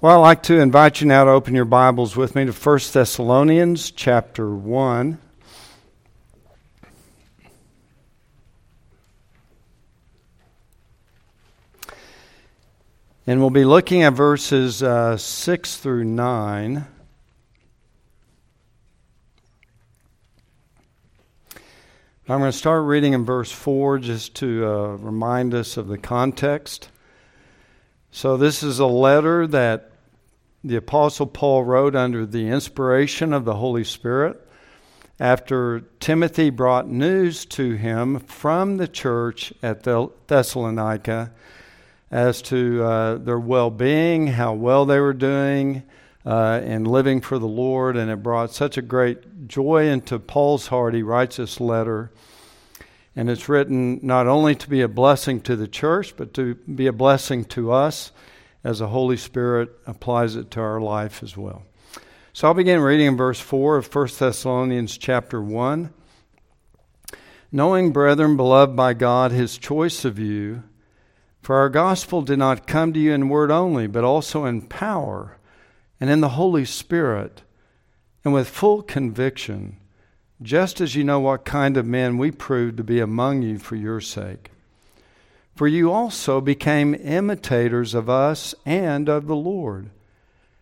Well, I'd like to invite you now to open your Bibles with me to 1 Thessalonians chapter 1. And we'll be looking at verses uh, 6 through 9. I'm going to start reading in verse 4 just to uh, remind us of the context. So, this is a letter that the Apostle Paul wrote under the inspiration of the Holy Spirit after Timothy brought news to him from the church at Thessalonica as to uh, their well being, how well they were doing, uh, and living for the Lord. And it brought such a great joy into Paul's heart. He writes this letter. And it's written not only to be a blessing to the church, but to be a blessing to us as the Holy Spirit applies it to our life as well. So I'll begin reading in verse 4 of 1 Thessalonians chapter 1. Knowing, brethren, beloved by God, his choice of you, for our gospel did not come to you in word only, but also in power and in the Holy Spirit, and with full conviction just as you know what kind of men we proved to be among you for your sake. For you also became imitators of us and of the Lord,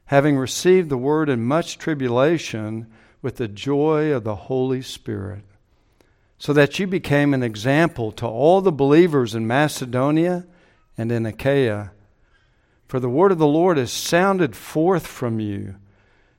having received the word in much tribulation with the joy of the Holy Spirit, so that you became an example to all the believers in Macedonia and in Achaia. For the word of the Lord has sounded forth from you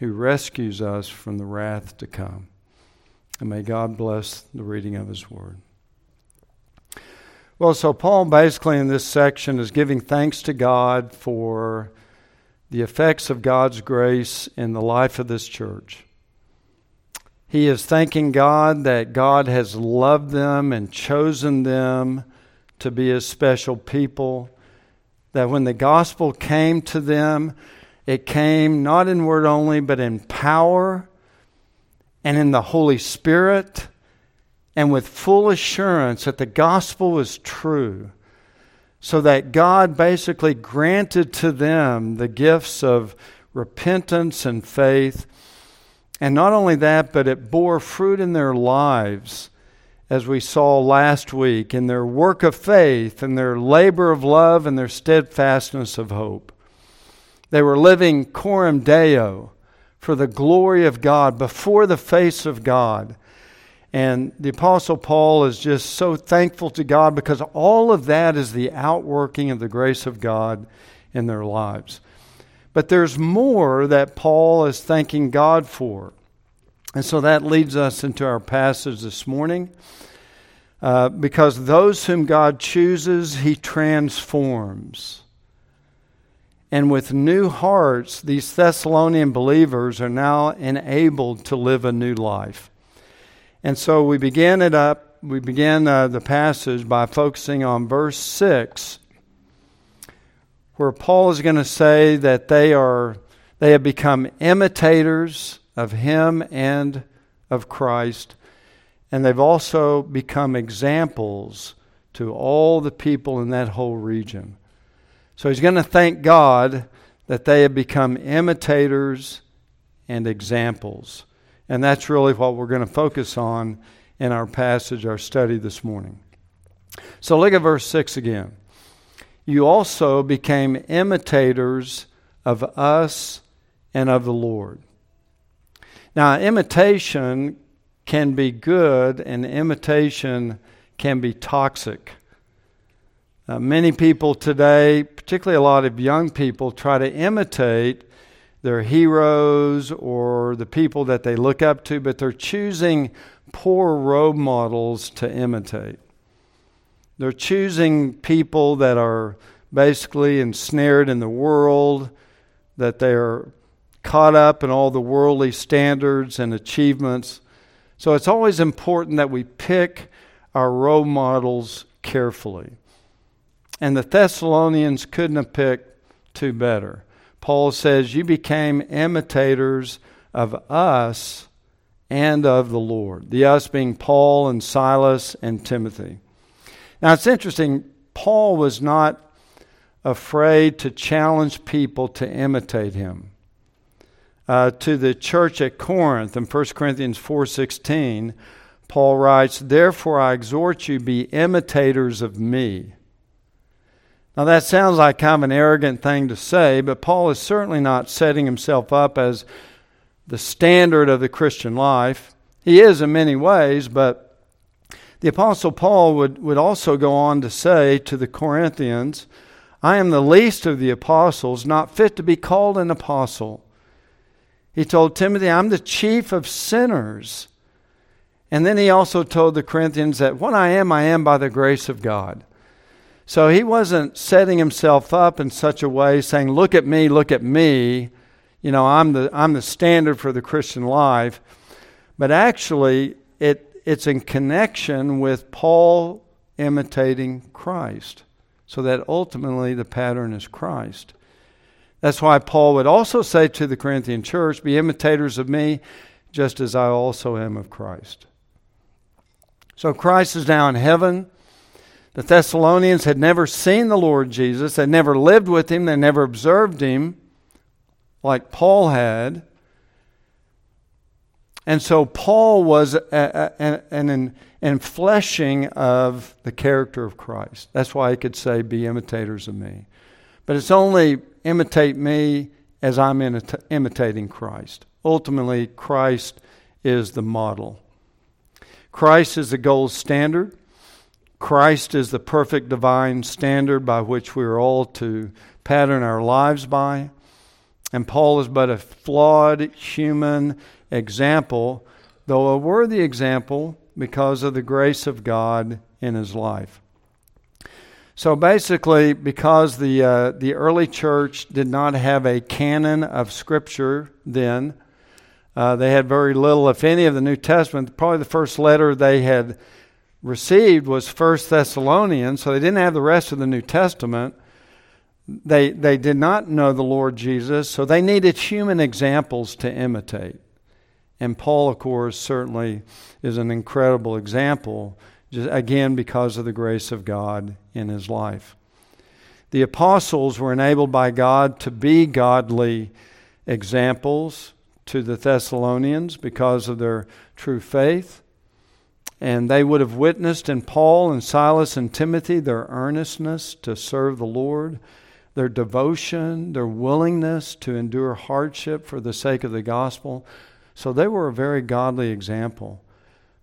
who rescues us from the wrath to come. And may God bless the reading of His Word. Well, so Paul basically in this section is giving thanks to God for the effects of God's grace in the life of this church. He is thanking God that God has loved them and chosen them to be His special people. That when the gospel came to them, it came not in word only, but in power and in the Holy Spirit and with full assurance that the gospel was true. So that God basically granted to them the gifts of repentance and faith. And not only that, but it bore fruit in their lives, as we saw last week, in their work of faith, and their labor of love, and their steadfastness of hope. They were living coram deo for the glory of God before the face of God. And the Apostle Paul is just so thankful to God because all of that is the outworking of the grace of God in their lives. But there's more that Paul is thanking God for. And so that leads us into our passage this morning. Uh, because those whom God chooses, he transforms. And with new hearts, these Thessalonian believers are now enabled to live a new life. And so we began it up, we began uh, the passage by focusing on verse 6, where Paul is going to say that they are they have become imitators of him and of Christ, and they've also become examples to all the people in that whole region. So he's going to thank God that they have become imitators and examples. And that's really what we're going to focus on in our passage, our study this morning. So look at verse 6 again. You also became imitators of us and of the Lord. Now, imitation can be good, and imitation can be toxic. Uh, many people today, particularly a lot of young people, try to imitate their heroes or the people that they look up to, but they're choosing poor role models to imitate. They're choosing people that are basically ensnared in the world. that they're caught up in all the worldly standards and achievements. So it's always important that we pick our role models carefully. And the Thessalonians couldn't have picked two better. Paul says, You became imitators of us and of the Lord. The us being Paul and Silas and Timothy. Now it's interesting, Paul was not afraid to challenge people to imitate him. Uh, to the church at Corinth in 1 Corinthians 4:16, Paul writes, "Therefore I exhort you be imitators of me." Now that sounds like kind of an arrogant thing to say, but Paul is certainly not setting himself up as the standard of the Christian life. He is in many ways, but the Apostle Paul would, would also go on to say to the Corinthians, I am the least of the apostles, not fit to be called an apostle. He told Timothy, I'm the chief of sinners. And then he also told the Corinthians that what I am, I am by the grace of God. So he wasn't setting himself up in such a way, saying, Look at me, look at me. You know, I'm the, I'm the standard for the Christian life. But actually, it, it's in connection with Paul imitating Christ, so that ultimately the pattern is Christ. That's why Paul would also say to the Corinthian church, Be imitators of me, just as I also am of Christ. So Christ is now in heaven. The Thessalonians had never seen the Lord Jesus, they never lived with him, they never observed him like Paul had. And so Paul was an enfleshing of the character of Christ. That's why he could say, Be imitators of me. But it's only imitate me as I'm imitating Christ. Ultimately, Christ is the model. Christ is the gold standard. Christ is the perfect divine standard by which we are all to pattern our lives by. And Paul is but a flawed human example, though a worthy example because of the grace of God in his life. So basically, because the, uh, the early church did not have a canon of Scripture then, uh, they had very little, if any, of the New Testament. Probably the first letter they had received was First Thessalonians, so they didn't have the rest of the New Testament. They, they did not know the Lord Jesus, so they needed human examples to imitate. And Paul, of course, certainly is an incredible example, just, again, because of the grace of God in his life. The apostles were enabled by God to be godly examples to the Thessalonians because of their true faith. And they would have witnessed in Paul and Silas and Timothy their earnestness to serve the Lord, their devotion, their willingness to endure hardship for the sake of the gospel. So they were a very godly example.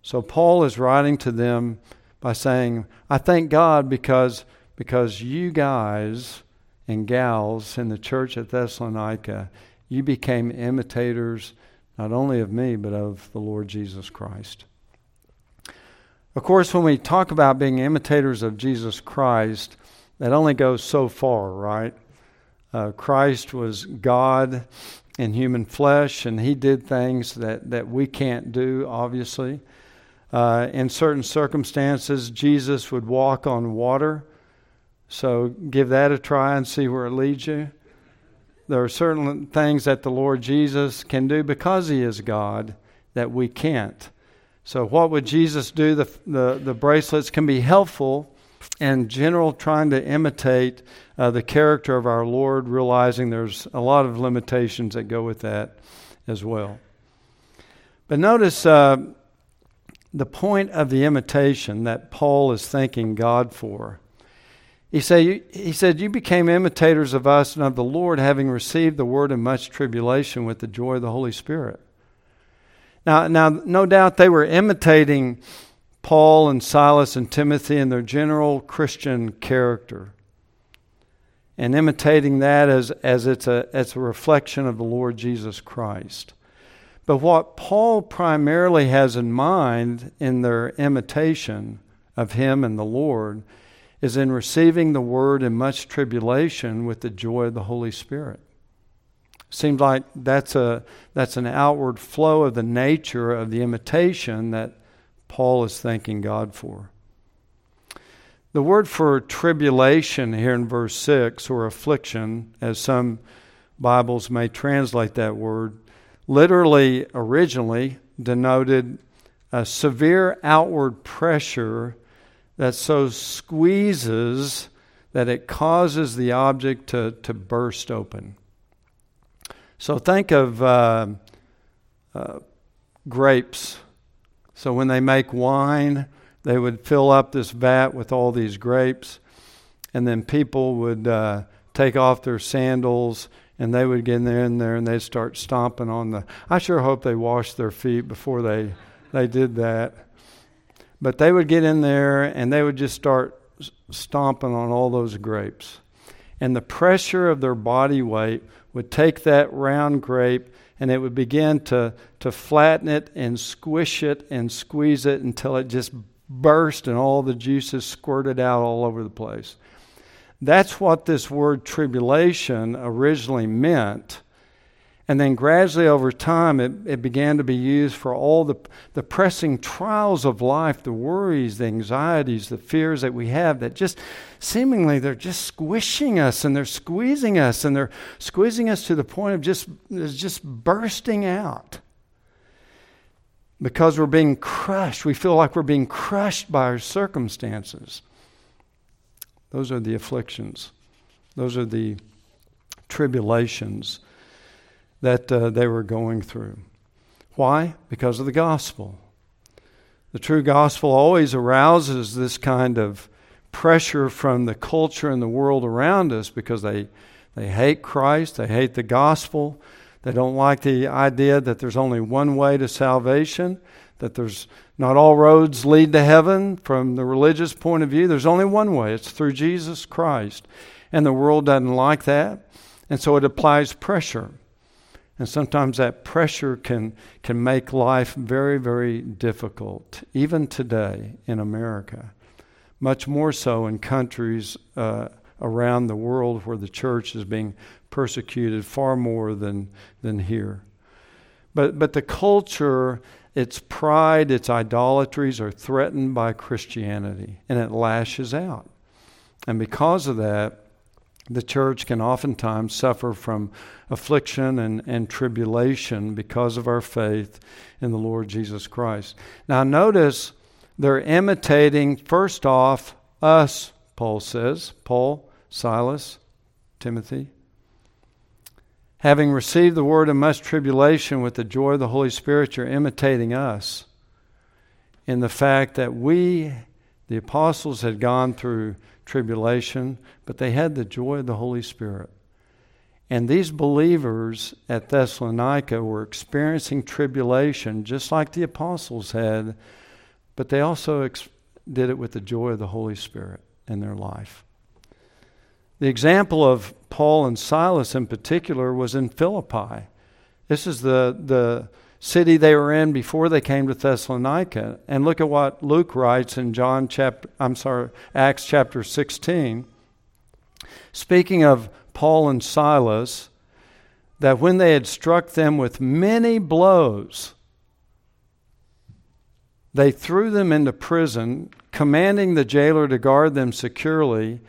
So Paul is writing to them by saying, I thank God because, because you guys and gals in the church at Thessalonica, you became imitators not only of me, but of the Lord Jesus Christ. Of course, when we talk about being imitators of Jesus Christ, that only goes so far, right? Uh, Christ was God in human flesh, and he did things that, that we can't do, obviously. Uh, in certain circumstances, Jesus would walk on water. So give that a try and see where it leads you. There are certain things that the Lord Jesus can do because he is God that we can't. So, what would Jesus do? The, the, the bracelets can be helpful in general, trying to imitate uh, the character of our Lord, realizing there's a lot of limitations that go with that as well. But notice uh, the point of the imitation that Paul is thanking God for. He said, he said, You became imitators of us and of the Lord, having received the word in much tribulation with the joy of the Holy Spirit. Now, now, no doubt they were imitating Paul and Silas and Timothy and their general Christian character and imitating that as, as it's, a, as a reflection of the Lord Jesus Christ. But what Paul primarily has in mind in their imitation of him and the Lord is in receiving the word in much tribulation with the joy of the Holy Spirit. Seems like that's, a, that's an outward flow of the nature of the imitation that Paul is thanking God for. The word for tribulation here in verse 6, or affliction, as some Bibles may translate that word, literally originally denoted a severe outward pressure that so squeezes that it causes the object to, to burst open. So think of uh, uh, grapes. So when they make wine, they would fill up this vat with all these grapes, and then people would uh, take off their sandals and they would get in there, in there and they'd start stomping on the. I sure hope they washed their feet before they they did that. But they would get in there and they would just start stomping on all those grapes. And the pressure of their body weight would take that round grape and it would begin to, to flatten it and squish it and squeeze it until it just burst and all the juices squirted out all over the place. That's what this word tribulation originally meant. And then gradually over time, it, it began to be used for all the, the pressing trials of life, the worries, the anxieties, the fears that we have that just seemingly they're just squishing us and they're squeezing us and they're squeezing us to the point of just, just bursting out. Because we're being crushed. We feel like we're being crushed by our circumstances. Those are the afflictions, those are the tribulations that uh, they were going through. Why? Because of the gospel. The true gospel always arouses this kind of pressure from the culture and the world around us because they, they hate Christ, they hate the gospel, they don't like the idea that there's only one way to salvation, that there's not all roads lead to heaven from the religious point of view. There's only one way it's through Jesus Christ. And the world doesn't like that. And so it applies pressure. And sometimes that pressure can, can make life very, very difficult, even today in America. Much more so in countries uh, around the world where the church is being persecuted far more than, than here. But, but the culture its pride, its idolatries are threatened by Christianity, and it lashes out. And because of that, the church can oftentimes suffer from affliction and, and tribulation because of our faith in the Lord Jesus Christ. Now, notice they're imitating, first off, us, Paul says, Paul, Silas, Timothy having received the word of much tribulation with the joy of the Holy Spirit, you're imitating us in the fact that we, the apostles, had gone through tribulation, but they had the joy of the Holy Spirit. And these believers at Thessalonica were experiencing tribulation just like the apostles had, but they also ex- did it with the joy of the Holy Spirit in their life. The example of Paul and Silas in particular was in Philippi. This is the, the city they were in before they came to Thessalonica. And look at what Luke writes in John chapter I'm sorry, Acts chapter 16. Speaking of Paul and Silas, that when they had struck them with many blows, they threw them into prison, commanding the jailer to guard them securely.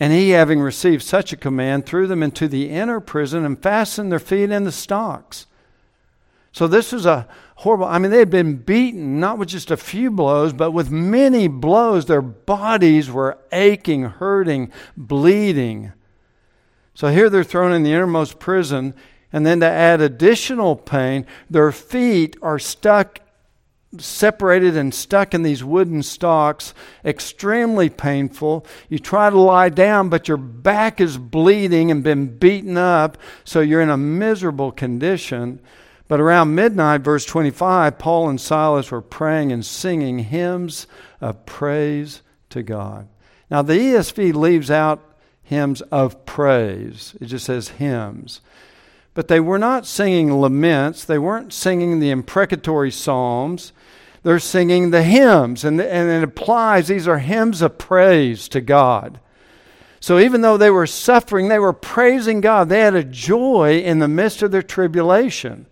And he, having received such a command, threw them into the inner prison and fastened their feet in the stocks. So this was a horrible. I mean, they had been beaten, not with just a few blows, but with many blows. Their bodies were aching, hurting, bleeding. So here they're thrown in the innermost prison, and then to add additional pain, their feet are stuck separated and stuck in these wooden stocks, extremely painful. You try to lie down, but your back is bleeding and been beaten up, so you're in a miserable condition. But around midnight, verse 25, Paul and Silas were praying and singing hymns of praise to God. Now, the ESV leaves out hymns of praise, it just says hymns. But they were not singing laments. They weren't singing the imprecatory psalms. They're singing the hymns, and, and it applies. These are hymns of praise to God. So even though they were suffering, they were praising God. They had a joy in the midst of their tribulation.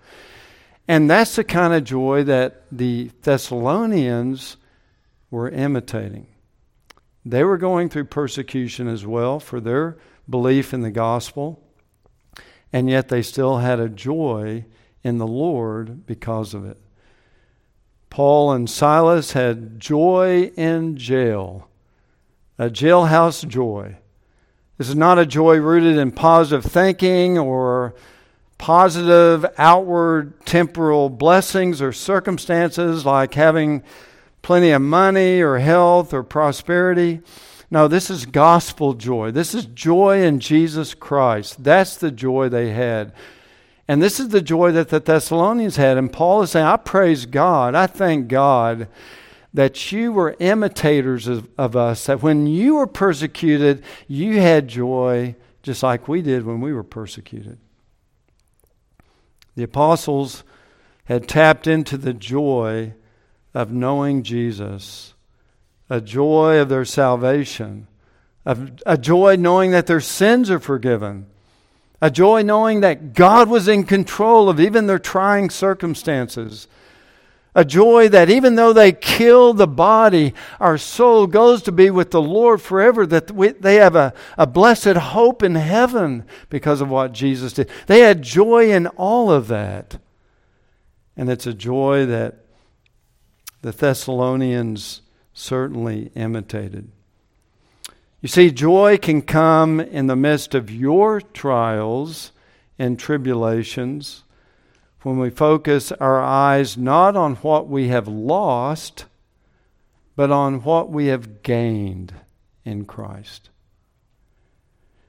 And that's the kind of joy that the Thessalonians were imitating. They were going through persecution as well for their belief in the gospel, and yet they still had a joy in the Lord because of it. Paul and Silas had joy in jail, a jailhouse joy. This is not a joy rooted in positive thinking or positive outward temporal blessings or circumstances like having plenty of money or health or prosperity. No, this is gospel joy. This is joy in Jesus Christ. That's the joy they had. And this is the joy that the Thessalonians had. And Paul is saying, I praise God. I thank God that you were imitators of, of us, that when you were persecuted, you had joy just like we did when we were persecuted. The apostles had tapped into the joy of knowing Jesus, a joy of their salvation, a joy knowing that their sins are forgiven, a joy knowing that God was in control of even their trying circumstances. A joy that even though they kill the body, our soul goes to be with the Lord forever, that we, they have a, a blessed hope in heaven because of what Jesus did. They had joy in all of that. And it's a joy that the Thessalonians certainly imitated. You see, joy can come in the midst of your trials and tribulations when we focus our eyes not on what we have lost, but on what we have gained in Christ.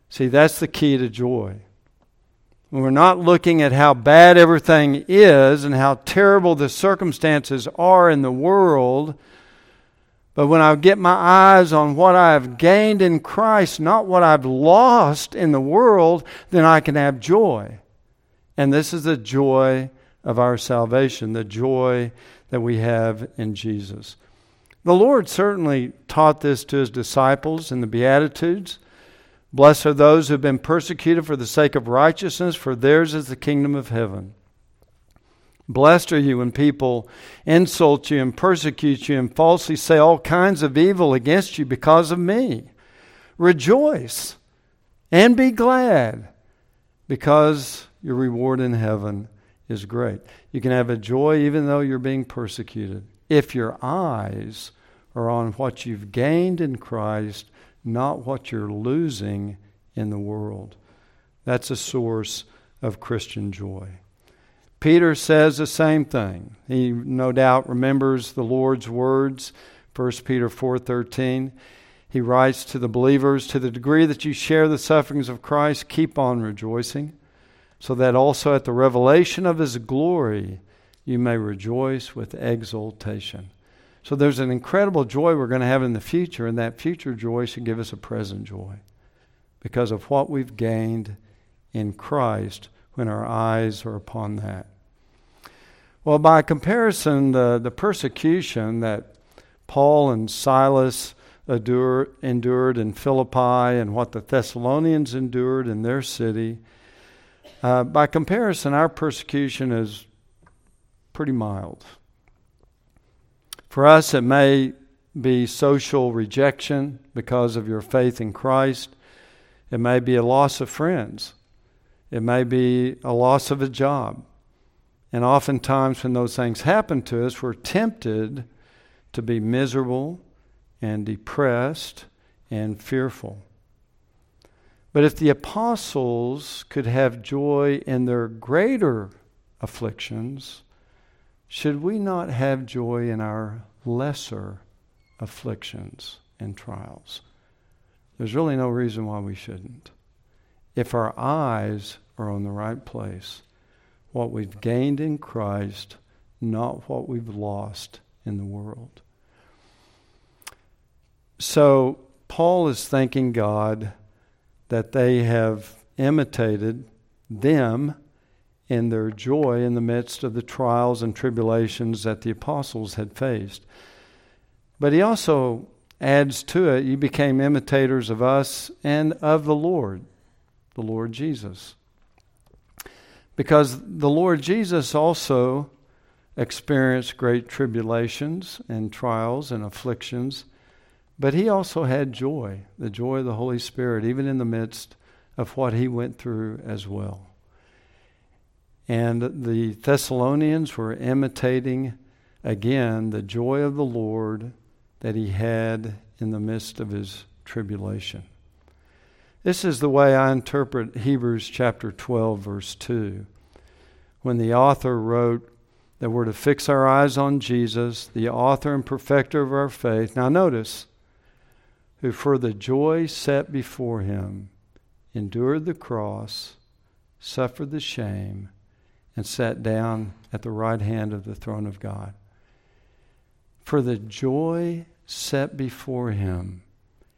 See, that's the key to joy. When we're not looking at how bad everything is and how terrible the circumstances are in the world but when I get my eyes on what I have gained in Christ, not what I've lost in the world, then I can have joy. And this is the joy of our salvation, the joy that we have in Jesus. The Lord certainly taught this to his disciples in the Beatitudes. Blessed are those who have been persecuted for the sake of righteousness, for theirs is the kingdom of heaven. Blessed are you when people insult you and persecute you and falsely say all kinds of evil against you because of me. Rejoice and be glad because your reward in heaven is great. You can have a joy even though you're being persecuted if your eyes are on what you've gained in Christ, not what you're losing in the world. That's a source of Christian joy. Peter says the same thing. He no doubt remembers the Lord's words, 1 Peter 4:13. He writes to the believers, to the degree that you share the sufferings of Christ, keep on rejoicing, so that also at the revelation of his glory you may rejoice with exultation. So there's an incredible joy we're going to have in the future, and that future joy should give us a present joy because of what we've gained in Christ when our eyes are upon that. Well, by comparison, the, the persecution that Paul and Silas endure, endured in Philippi and what the Thessalonians endured in their city, uh, by comparison, our persecution is pretty mild. For us, it may be social rejection because of your faith in Christ. It may be a loss of friends. It may be a loss of a job. And oftentimes, when those things happen to us, we're tempted to be miserable and depressed and fearful. But if the apostles could have joy in their greater afflictions, should we not have joy in our lesser afflictions and trials? There's really no reason why we shouldn't. If our eyes are on the right place, what we've gained in Christ, not what we've lost in the world. So, Paul is thanking God that they have imitated them in their joy in the midst of the trials and tribulations that the apostles had faced. But he also adds to it, you became imitators of us and of the Lord, the Lord Jesus. Because the Lord Jesus also experienced great tribulations and trials and afflictions, but he also had joy, the joy of the Holy Spirit, even in the midst of what he went through as well. And the Thessalonians were imitating again the joy of the Lord that he had in the midst of his tribulation. This is the way I interpret Hebrews chapter 12, verse 2. When the author wrote that we're to fix our eyes on Jesus, the author and perfecter of our faith. Now, notice, who for the joy set before him endured the cross, suffered the shame, and sat down at the right hand of the throne of God. For the joy set before him,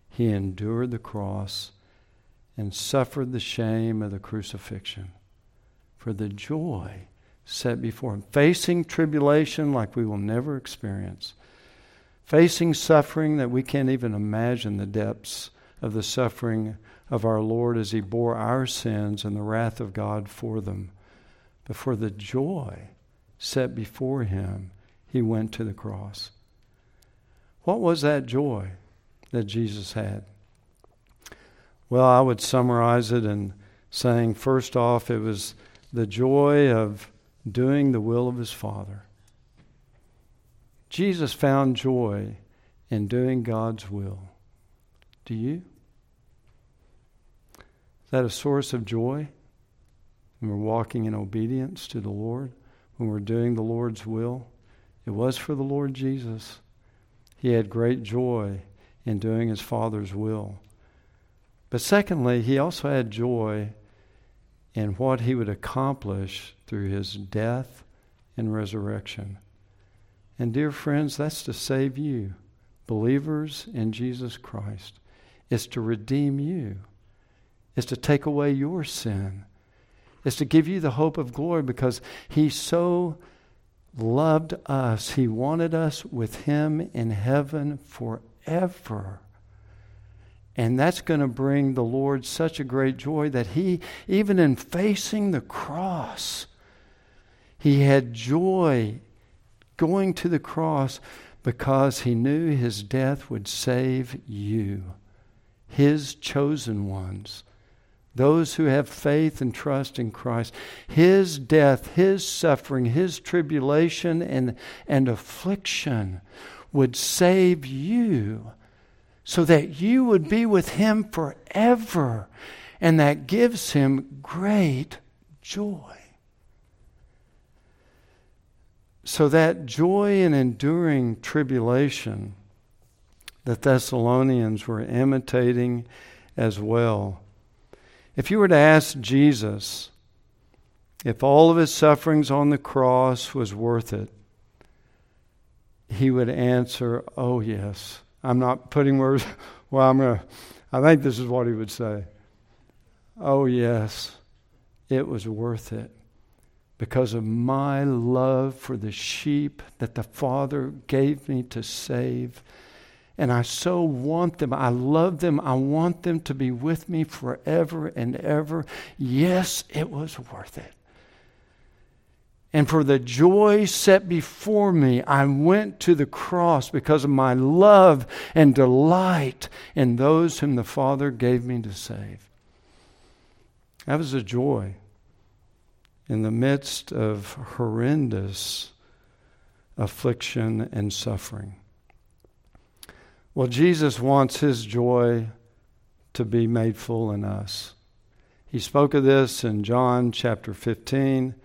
he endured the cross and suffered the shame of the crucifixion. For the joy set before him, facing tribulation like we will never experience, facing suffering that we can't even imagine the depths of the suffering of our Lord as he bore our sins and the wrath of God for them. But for the joy set before him, he went to the cross. What was that joy that Jesus had? Well, I would summarize it in saying, first off, it was the joy of doing the will of his Father. Jesus found joy in doing God's will. Do you? Is that a source of joy when we're walking in obedience to the Lord, when we're doing the Lord's will? It was for the Lord Jesus. He had great joy in doing his Father's will. But secondly, he also had joy in what he would accomplish through his death and resurrection. And, dear friends, that's to save you, believers in Jesus Christ. It's to redeem you, it's to take away your sin, it's to give you the hope of glory because he so loved us. He wanted us with him in heaven forever. And that's going to bring the Lord such a great joy that he, even in facing the cross, he had joy going to the cross because he knew his death would save you, his chosen ones, those who have faith and trust in Christ. His death, his suffering, his tribulation and, and affliction would save you so that you would be with him forever. And that gives him great joy. So that joy in enduring tribulation, the Thessalonians were imitating as well. If you were to ask Jesus if all of his sufferings on the cross was worth it, he would answer, Oh, yes. I'm not putting words, well, I'm going to, I think this is what he would say. Oh, yes, it was worth it because of my love for the sheep that the Father gave me to save. And I so want them. I love them. I want them to be with me forever and ever. Yes, it was worth it. And for the joy set before me, I went to the cross because of my love and delight in those whom the Father gave me to save. That was a joy in the midst of horrendous affliction and suffering. Well, Jesus wants his joy to be made full in us. He spoke of this in John chapter 15.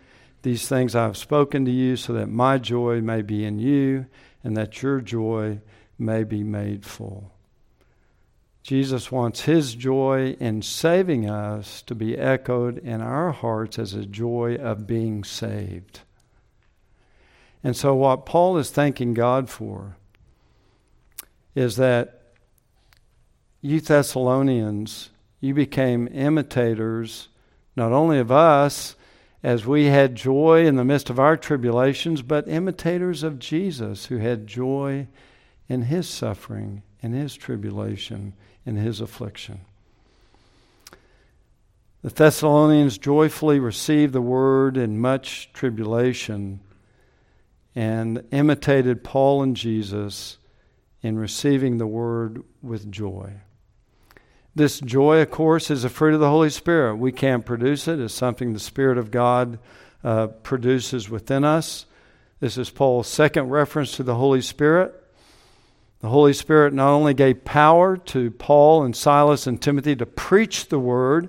These things I have spoken to you so that my joy may be in you and that your joy may be made full. Jesus wants his joy in saving us to be echoed in our hearts as a joy of being saved. And so, what Paul is thanking God for is that you Thessalonians, you became imitators not only of us, as we had joy in the midst of our tribulations, but imitators of Jesus who had joy in his suffering in his tribulation, in his affliction. The Thessalonians joyfully received the word in much tribulation and imitated Paul and Jesus in receiving the word with joy. This joy, of course, is a fruit of the Holy Spirit. We can't produce it, it's something the Spirit of God uh, produces within us. This is Paul's second reference to the Holy Spirit. The Holy Spirit not only gave power to Paul and Silas and Timothy to preach the word,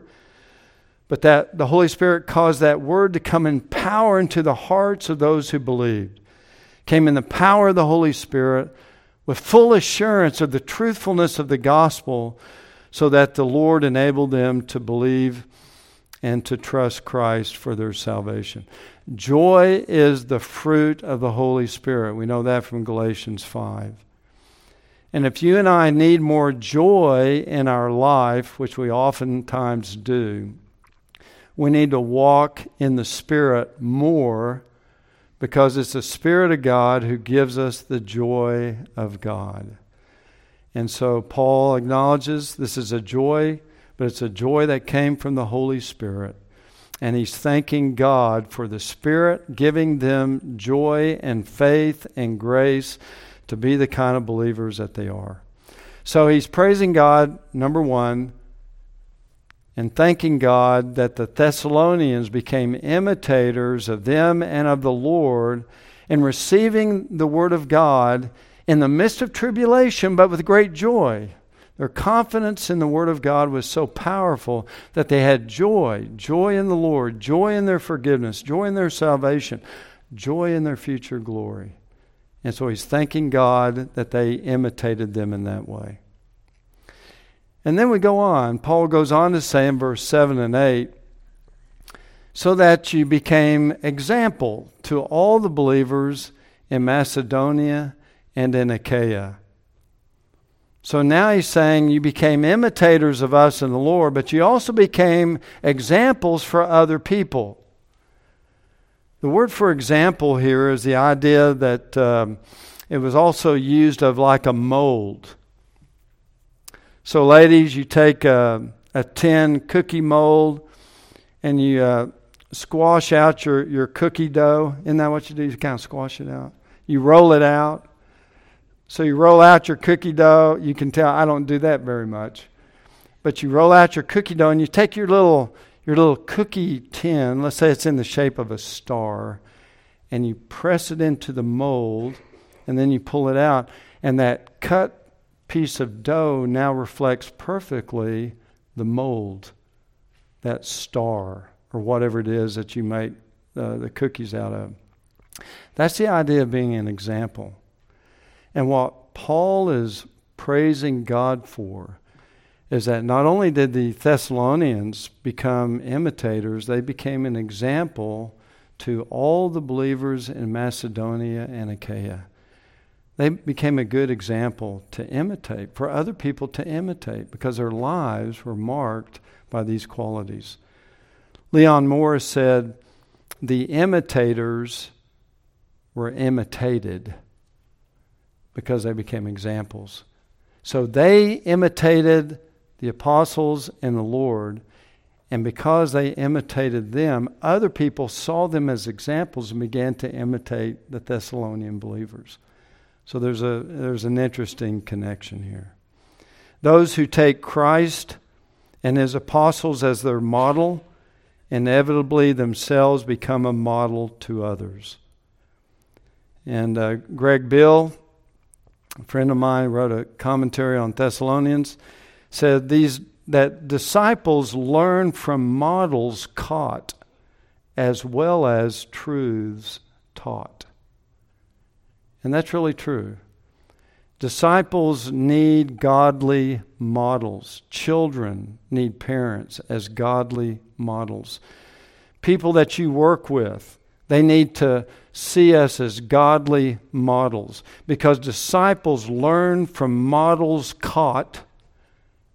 but that the Holy Spirit caused that word to come in power into the hearts of those who believed. Came in the power of the Holy Spirit with full assurance of the truthfulness of the gospel, so that the Lord enabled them to believe and to trust Christ for their salvation. Joy is the fruit of the Holy Spirit. We know that from Galatians 5. And if you and I need more joy in our life, which we oftentimes do, we need to walk in the Spirit more because it's the Spirit of God who gives us the joy of God. And so Paul acknowledges this is a joy, but it's a joy that came from the Holy Spirit. And he's thanking God for the Spirit giving them joy and faith and grace to be the kind of believers that they are. So he's praising God, number one, and thanking God that the Thessalonians became imitators of them and of the Lord in receiving the Word of God in the midst of tribulation, but with great joy. Their confidence in the Word of God was so powerful that they had joy joy in the Lord, joy in their forgiveness, joy in their salvation, joy in their future glory. And so he's thanking God that they imitated them in that way. And then we go on. Paul goes on to say in verse 7 and 8 so that you became example to all the believers in Macedonia and in Achaia. So now he's saying you became imitators of us in the Lord, but you also became examples for other people. The word for example here is the idea that um, it was also used of like a mold. So, ladies, you take a, a tin cookie mold and you uh, squash out your, your cookie dough. Isn't that what you do? You kind of squash it out. You roll it out. So, you roll out your cookie dough. You can tell I don't do that very much. But you roll out your cookie dough and you take your little your little cookie tin, let's say it's in the shape of a star, and you press it into the mold, and then you pull it out, and that cut piece of dough now reflects perfectly the mold, that star, or whatever it is that you make uh, the cookies out of. That's the idea of being an example. And what Paul is praising God for is that not only did the Thessalonians become imitators, they became an example to all the believers in Macedonia and Achaia. They became a good example to imitate, for other people to imitate, because their lives were marked by these qualities. Leon Morris said, The imitators were imitated because they became examples. So they imitated the apostles and the Lord. And because they imitated them, other people saw them as examples and began to imitate the Thessalonian believers. So there's, a, there's an interesting connection here. Those who take Christ and his apostles as their model inevitably themselves become a model to others. And uh, Greg Beale, a friend of mine, wrote a commentary on Thessalonians said these that disciples learn from models caught as well as truths taught. And that's really true. Disciples need godly models. Children need parents as godly models. People that you work with, they need to see us as godly models because disciples learn from models caught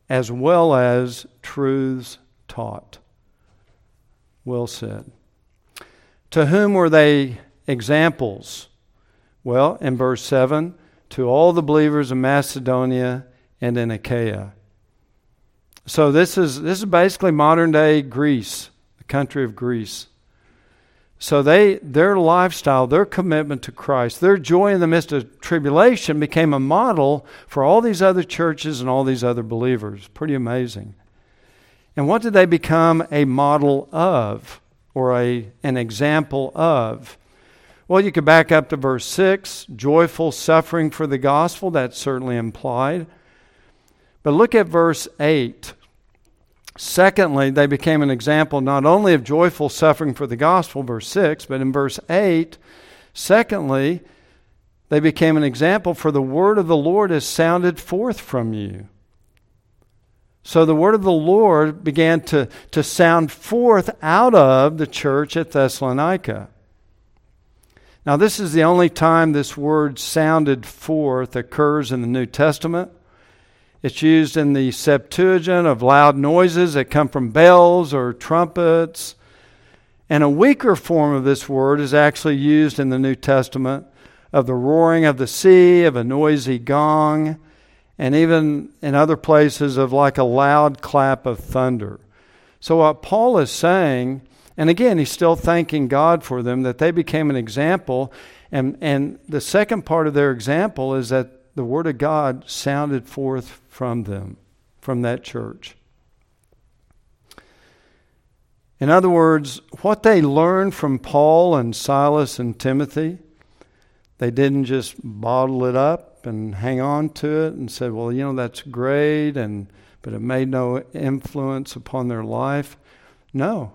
as well as truths taught. Well said. To whom were they examples? Well, in verse 7, to all the believers in Macedonia and in Achaia. So this is this is basically modern day Greece, the country of Greece. So they their lifestyle, their commitment to Christ, their joy in the midst of tribulation became a model for all these other churches and all these other believers. Pretty amazing. And what did they become a model of or a an example of? Well, you could back up to verse 6, joyful suffering for the gospel, that's certainly implied. But look at verse 8. Secondly, they became an example not only of joyful suffering for the gospel, verse 6, but in verse 8, secondly, they became an example for the word of the Lord has sounded forth from you. So the word of the Lord began to, to sound forth out of the church at Thessalonica. Now, this is the only time this word sounded forth occurs in the New Testament. It's used in the Septuagint of loud noises that come from bells or trumpets. And a weaker form of this word is actually used in the New Testament of the roaring of the sea, of a noisy gong, and even in other places of like a loud clap of thunder. So, what Paul is saying and again, he's still thanking God for them that they became an example. And, and the second part of their example is that the Word of God sounded forth from them, from that church. In other words, what they learned from Paul and Silas and Timothy, they didn't just bottle it up and hang on to it and said, well, you know, that's great, and, but it made no influence upon their life. No,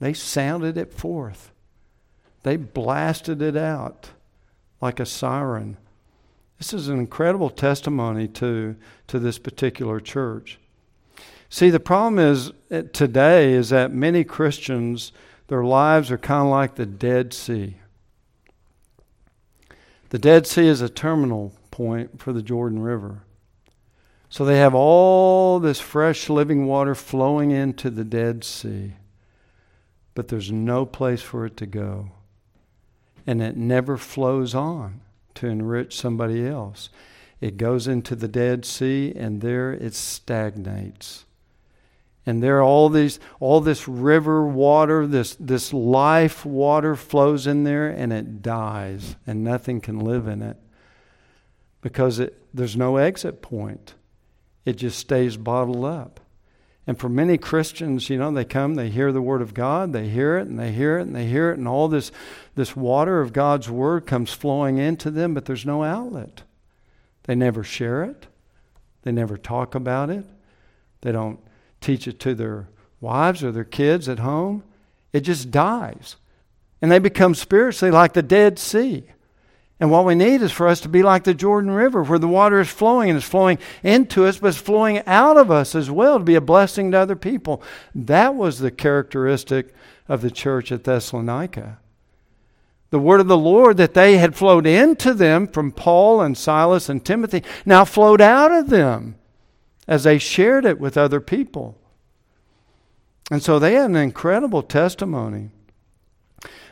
they sounded it forth. They blasted it out like a siren. This is an incredible testimony to, to this particular church. See, the problem is eh, today is that many Christians, their lives are kind of like the Dead Sea. The Dead Sea is a terminal point for the Jordan River. So they have all this fresh living water flowing into the Dead Sea but there's no place for it to go. And it never flows on to enrich somebody else. It goes into the Dead Sea, and there it stagnates. And there all these all this river water, this this life water flows in there and it dies and nothing can live in it. Because it, there's no exit point. It just stays bottled up. And for many Christians, you know, they come, they hear the Word of God, they hear it, and they hear it, and they hear it, and all this, this water of God's Word comes flowing into them, but there's no outlet. They never share it, they never talk about it, they don't teach it to their wives or their kids at home. It just dies. And they become spiritually like the Dead Sea. And what we need is for us to be like the Jordan River, where the water is flowing and it's flowing into us, but it's flowing out of us as well to be a blessing to other people. That was the characteristic of the church at Thessalonica. The word of the Lord that they had flowed into them from Paul and Silas and Timothy now flowed out of them as they shared it with other people. And so they had an incredible testimony.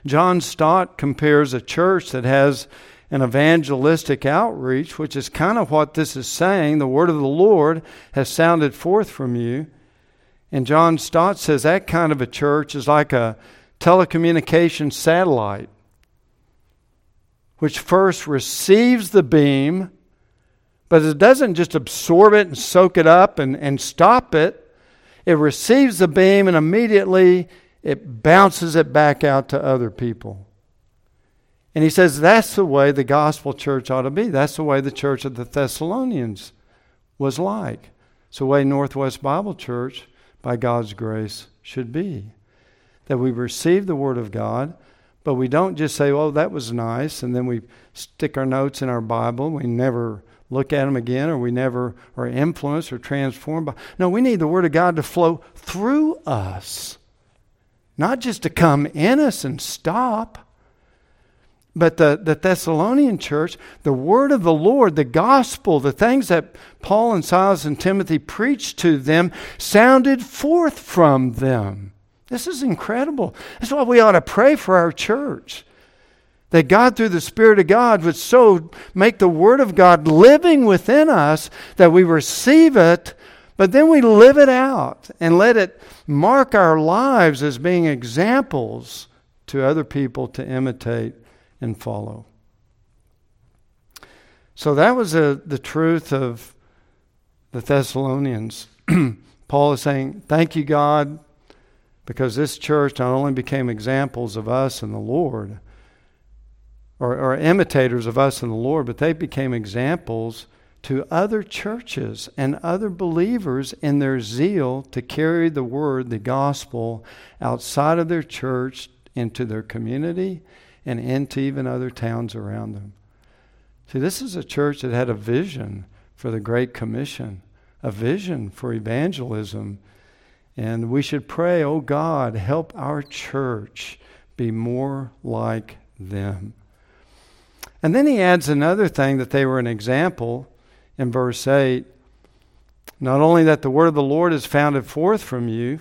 John Stott compares a church that has an evangelistic outreach, which is kind of what this is saying. The word of the Lord has sounded forth from you. And John Stott says that kind of a church is like a telecommunication satellite, which first receives the beam, but it doesn't just absorb it and soak it up and, and stop it. It receives the beam and immediately it bounces it back out to other people. And he says that's the way the gospel church ought to be. That's the way the church of the Thessalonians was like. It's the way Northwest Bible Church, by God's grace, should be. That we receive the Word of God, but we don't just say, oh, that was nice, and then we stick our notes in our Bible. We never look at them again, or we never are influenced or transformed. By. No, we need the Word of God to flow through us, not just to come in us and stop. But the, the Thessalonian church, the word of the Lord, the gospel, the things that Paul and Silas and Timothy preached to them sounded forth from them. This is incredible. That's why we ought to pray for our church. That God, through the Spirit of God, would so make the Word of God living within us that we receive it, but then we live it out and let it mark our lives as being examples to other people to imitate and follow. So that was a, the truth of the Thessalonians. Paul is saying, Thank you, God, because this church not only became examples of us and the Lord, or, or imitators of us and the Lord, but they became examples to other churches and other believers in their zeal to carry the word, the gospel, outside of their church into their community and into even other towns around them. See, this is a church that had a vision for the Great Commission, a vision for evangelism. And we should pray, oh God, help our church be more like them. And then he adds another thing that they were an example in verse 8. Not only that the word of the Lord is founded forth from you,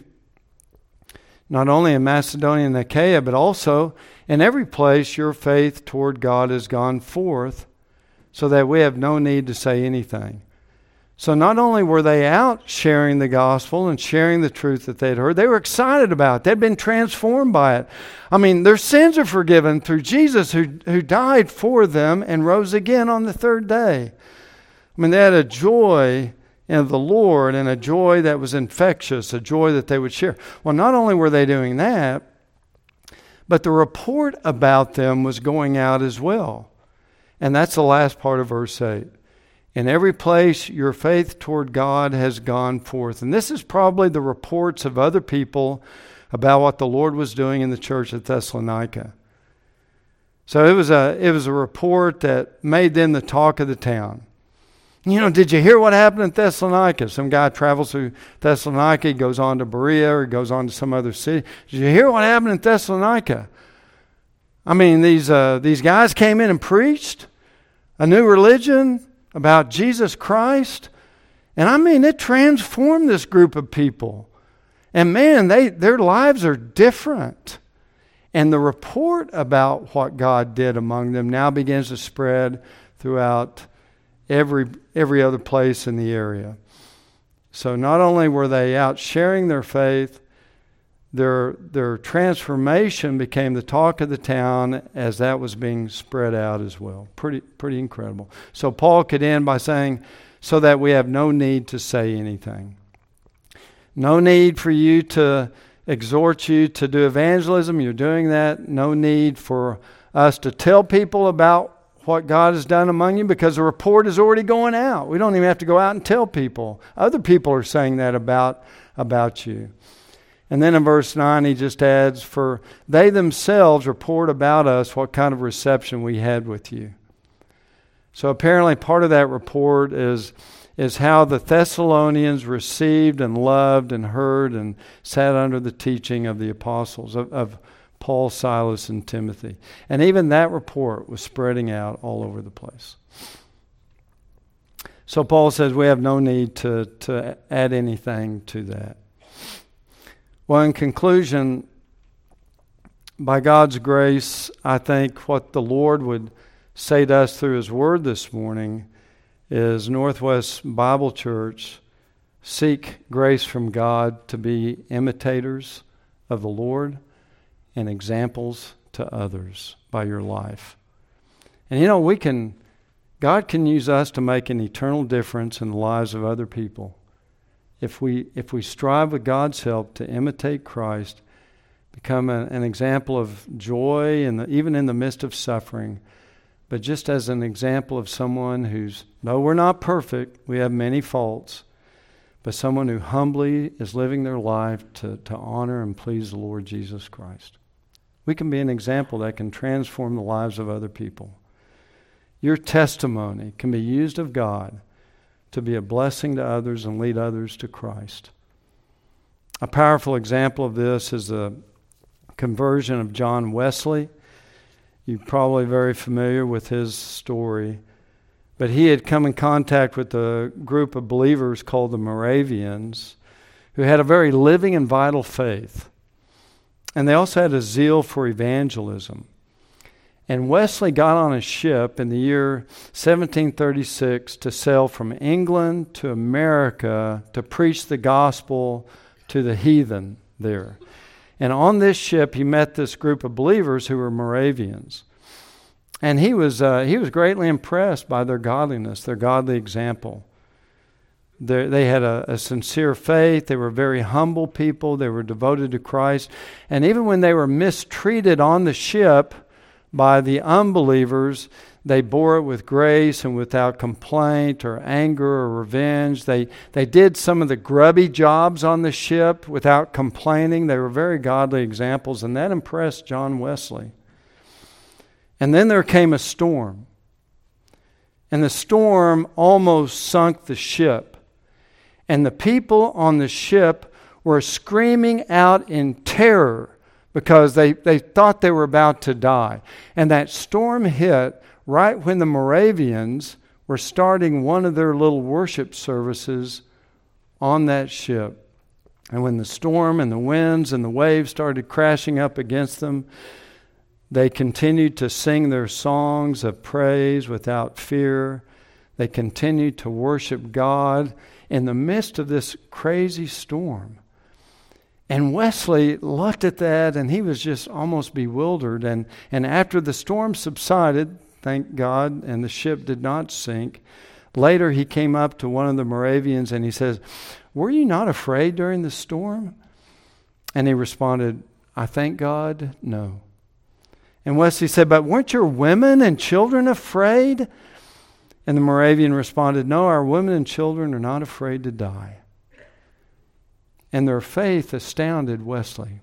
not only in Macedonia and Achaia, but also in every place your faith toward God has gone forth, so that we have no need to say anything. So not only were they out sharing the gospel and sharing the truth that they'd heard, they were excited about it. They'd been transformed by it. I mean, their sins are forgiven through Jesus who, who died for them and rose again on the third day. I mean, they had a joy in the Lord and a joy that was infectious, a joy that they would share. Well, not only were they doing that, but the report about them was going out as well. And that's the last part of verse 8. In every place your faith toward God has gone forth. And this is probably the reports of other people about what the Lord was doing in the church at Thessalonica. So it was a, it was a report that made them the talk of the town. You know, did you hear what happened in Thessalonica? Some guy travels through Thessalonica, he goes on to Berea or goes on to some other city. Did you hear what happened in Thessalonica? I mean, these, uh, these guys came in and preached a new religion about Jesus Christ. And I mean, it transformed this group of people. And man, they, their lives are different. And the report about what God did among them now begins to spread throughout every, every other place in the area. So not only were they out sharing their faith, their, their transformation became the talk of the town as that was being spread out as well. Pretty, pretty incredible. So Paul could end by saying, so that we have no need to say anything. No need for you to exhort you to do evangelism. You're doing that. No need for us to tell people about what God has done among you because the report is already going out. We don't even have to go out and tell people. Other people are saying that about, about you. And then in verse 9, he just adds, For they themselves report about us what kind of reception we had with you. So apparently, part of that report is, is how the Thessalonians received and loved and heard and sat under the teaching of the apostles, of, of Paul, Silas, and Timothy. And even that report was spreading out all over the place. So Paul says we have no need to, to add anything to that. Well, in conclusion, by God's grace, I think what the Lord would say to us through His Word this morning is Northwest Bible Church seek grace from God to be imitators of the Lord and examples to others by your life. And you know, we can, God can use us to make an eternal difference in the lives of other people. If we, if we strive with God's help to imitate Christ, become a, an example of joy, and even in the midst of suffering, but just as an example of someone who's, no, we're not perfect, we have many faults, but someone who humbly is living their life to, to honor and please the Lord Jesus Christ. We can be an example that can transform the lives of other people. Your testimony can be used of God to be a blessing to others and lead others to Christ. A powerful example of this is the conversion of John Wesley. You're probably very familiar with his story. But he had come in contact with a group of believers called the Moravians who had a very living and vital faith. And they also had a zeal for evangelism. And Wesley got on a ship in the year 1736 to sail from England to America to preach the gospel to the heathen there. And on this ship, he met this group of believers who were Moravians. And he was, uh, he was greatly impressed by their godliness, their godly example. They're, they had a, a, sincere faith. They were very humble people. They were devoted to Christ. And even when they were mistreated on the ship by the unbelievers, they bore it with grace and without complaint or anger or revenge. They, they did some of the grubby jobs on the ship without complaining. They were very godly examples, and that impressed John Wesley. And then there came a storm. And the storm almost sunk the ship. And the people on the ship were screaming out in terror because they, they thought they were about to die. And that storm hit right when the Moravians were starting one of their little worship services on that ship. And when the storm and the winds and the waves started crashing up against them, they continued to sing their songs of praise without fear. They continued to worship God in the midst of this crazy storm. And Wesley looked at that and he was just almost bewildered. And, and after the storm subsided, thank God, and the ship did not sink, later he came up to one of the Moravians and he says, Were you not afraid during the storm? And he responded, I thank God, no. And Wesley said, But weren't your women and children afraid? And the Moravian responded, No, our women and children are not afraid to die. And their faith astounded Wesley.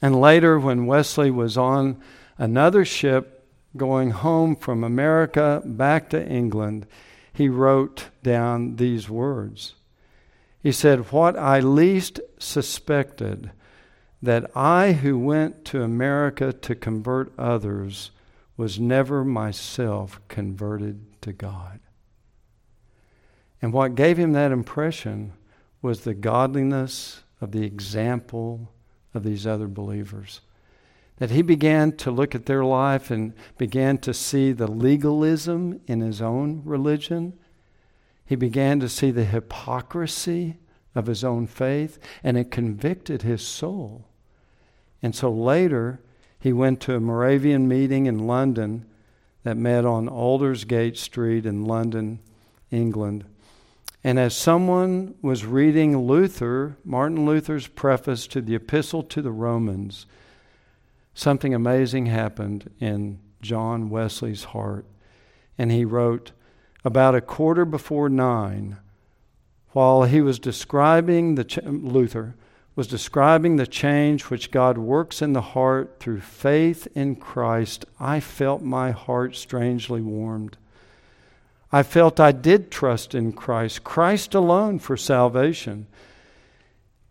And later, when Wesley was on another ship going home from America back to England, he wrote down these words. He said, What I least suspected that I, who went to America to convert others, was never myself converted to God. And what gave him that impression was the godliness of the example of these other believers. That he began to look at their life and began to see the legalism in his own religion. He began to see the hypocrisy of his own faith, and it convicted his soul. And so later, he went to a Moravian meeting in London that met on Aldersgate Street in London, England. And as someone was reading Luther, Martin Luther's preface to the Epistle to the Romans, something amazing happened in John Wesley's heart. And he wrote, about a quarter before nine, while he was describing the ch- Luther, was describing the change which God works in the heart through faith in Christ, I felt my heart strangely warmed. I felt I did trust in Christ, Christ alone for salvation.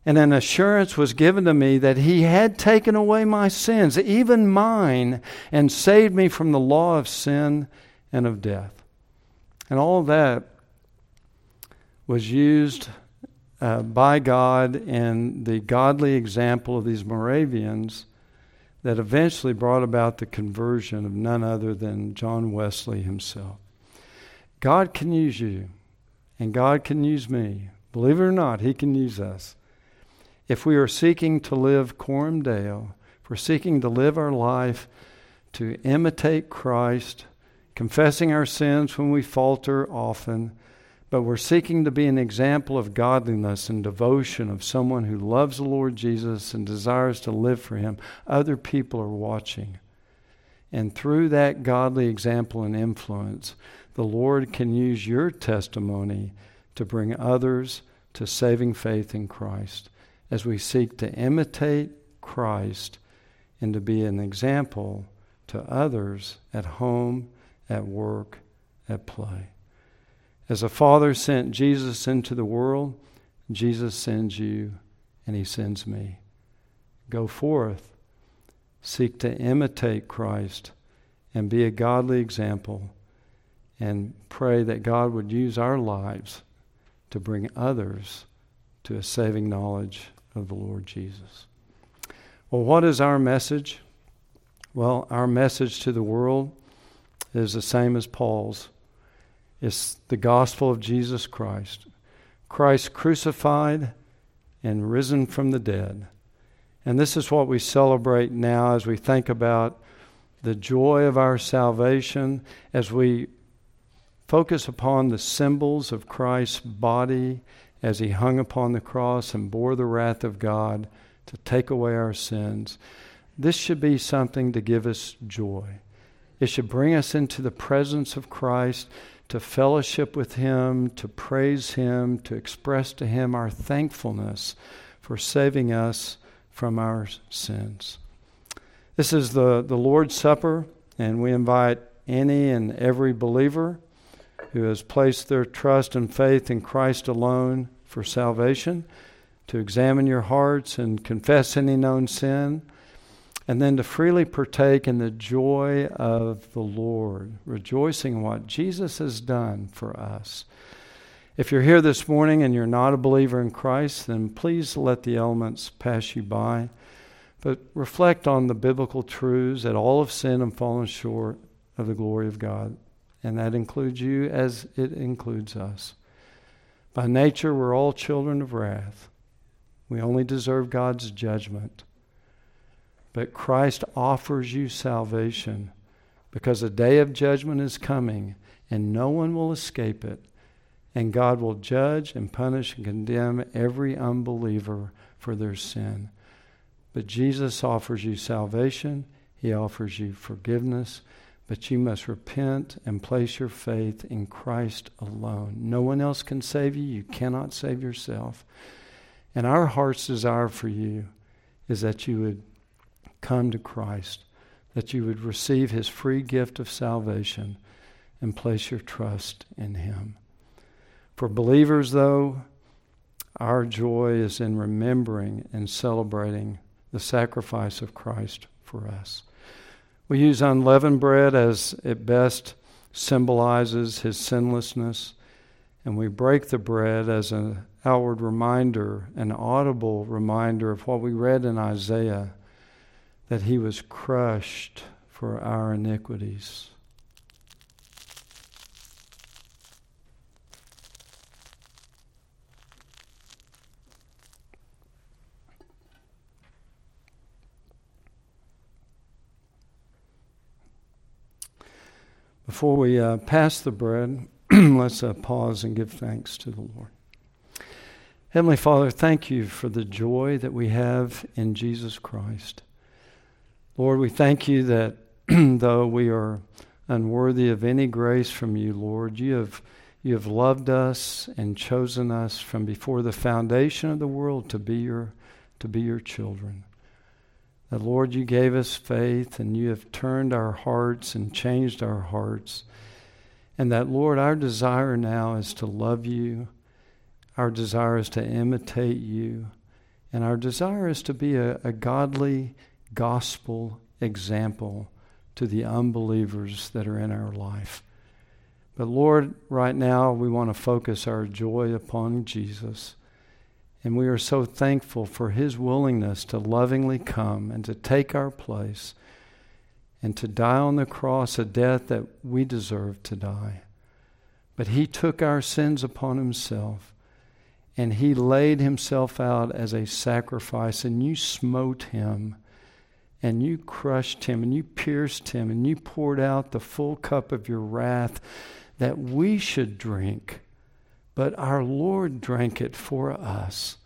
And an assurance was given to me that He had taken away my sins, even mine, and saved me from the law of sin and of death. And all that was used uh, by God and the godly example of these Moravians that eventually brought about the conversion of none other than John Wesley himself. God can use you, and God can use me. Believe it or not, He can use us. If we are seeking to live Coram Deo, if we're seeking to live our life to imitate Christ, confessing our sins when we falter often, but we're seeking to be an example of godliness and devotion of someone who loves the Lord Jesus and desires to live for Him. Other people are watching. And through that godly example and influence, the Lord can use your testimony to bring others to saving faith in Christ as we seek to imitate Christ and to be an example to others at home, at work, at play. As a father sent Jesus into the world, Jesus sends you and he sends me. Go forth, seek to imitate Christ, and be a godly example, and pray that God would use our lives to bring others to a saving knowledge of the Lord Jesus. Well, what is our message? Well, our message to the world is the same as Paul's it's the gospel of Jesus Christ. Christ crucified and risen from the dead. And this is what we celebrate now as we think about the joy of our salvation, as we focus upon the symbols of Christ's body as he hung upon the cross and bore the wrath of God to take away our sins. This should be something to give us joy. It should bring us into the presence of Christ, to fellowship with Him, to praise Him, to express to Him our thankfulness for saving us from our sins. This is the, the Lord's Supper, and we invite any and every believer who has placed their trust and faith in Christ alone for salvation to examine your hearts and confess any known sin, and then to freely partake in the joy of the Lord, rejoicing in what Jesus has done for us. If you're here this morning and you're not a believer in Christ, then please let the elements pass you by. But reflect on the biblical truths that all have sinned and fallen short of the glory of God. And that includes you as it includes us. By nature, we're all children of wrath. We only deserve God's judgment. But Christ offers you salvation because a day of judgment is coming and no one will escape it. And God will judge and punish and condemn every unbeliever for their sin. But Jesus offers you salvation, He offers you forgiveness, but you must repent and place your faith in Christ alone. No one else can save you, you cannot save yourself. And our heart's desire for you is that you would come to Christ, that you would receive His free gift of salvation and place your trust in Him. For believers, though, our joy is in remembering and celebrating the sacrifice of Christ for us. We use unleavened bread as it best symbolizes his sinlessness, and we break the bread as an outward reminder, an audible reminder of what we read in Isaiah that he was crushed for our iniquities. Before we uh, pass the bread, let's uh, pause and give thanks to the Lord. Heavenly Father, thank you for the joy that we have in Jesus Christ. Lord, we thank you that though we are unworthy of any grace from you, Lord, you have, you have loved us and chosen us from before the foundation of the world to be your, to be your children. That, Lord, you gave us faith and you have turned our hearts and changed our hearts. And that, Lord, our desire now is to love you. Our desire is to imitate you. And our desire is to be a, a godly gospel example to the unbelievers that are in our life. But Lord, right now we want to focus our joy upon Jesus. And we are so thankful for his willingness to lovingly come and to take our place and to die on the cross a death that we deserve to die. But he took our sins upon himself and he laid himself out as a sacrifice, and you smote him and you crushed him and you pierced him and you poured out the full cup of your wrath that we should drink but our Lord drank it for us.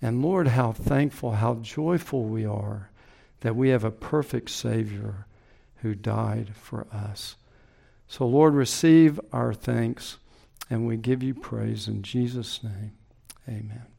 And Lord, how thankful, how joyful we are that we have a perfect Savior who died for us. So, Lord, receive our thanks and we give you praise in Jesus' name. Amen.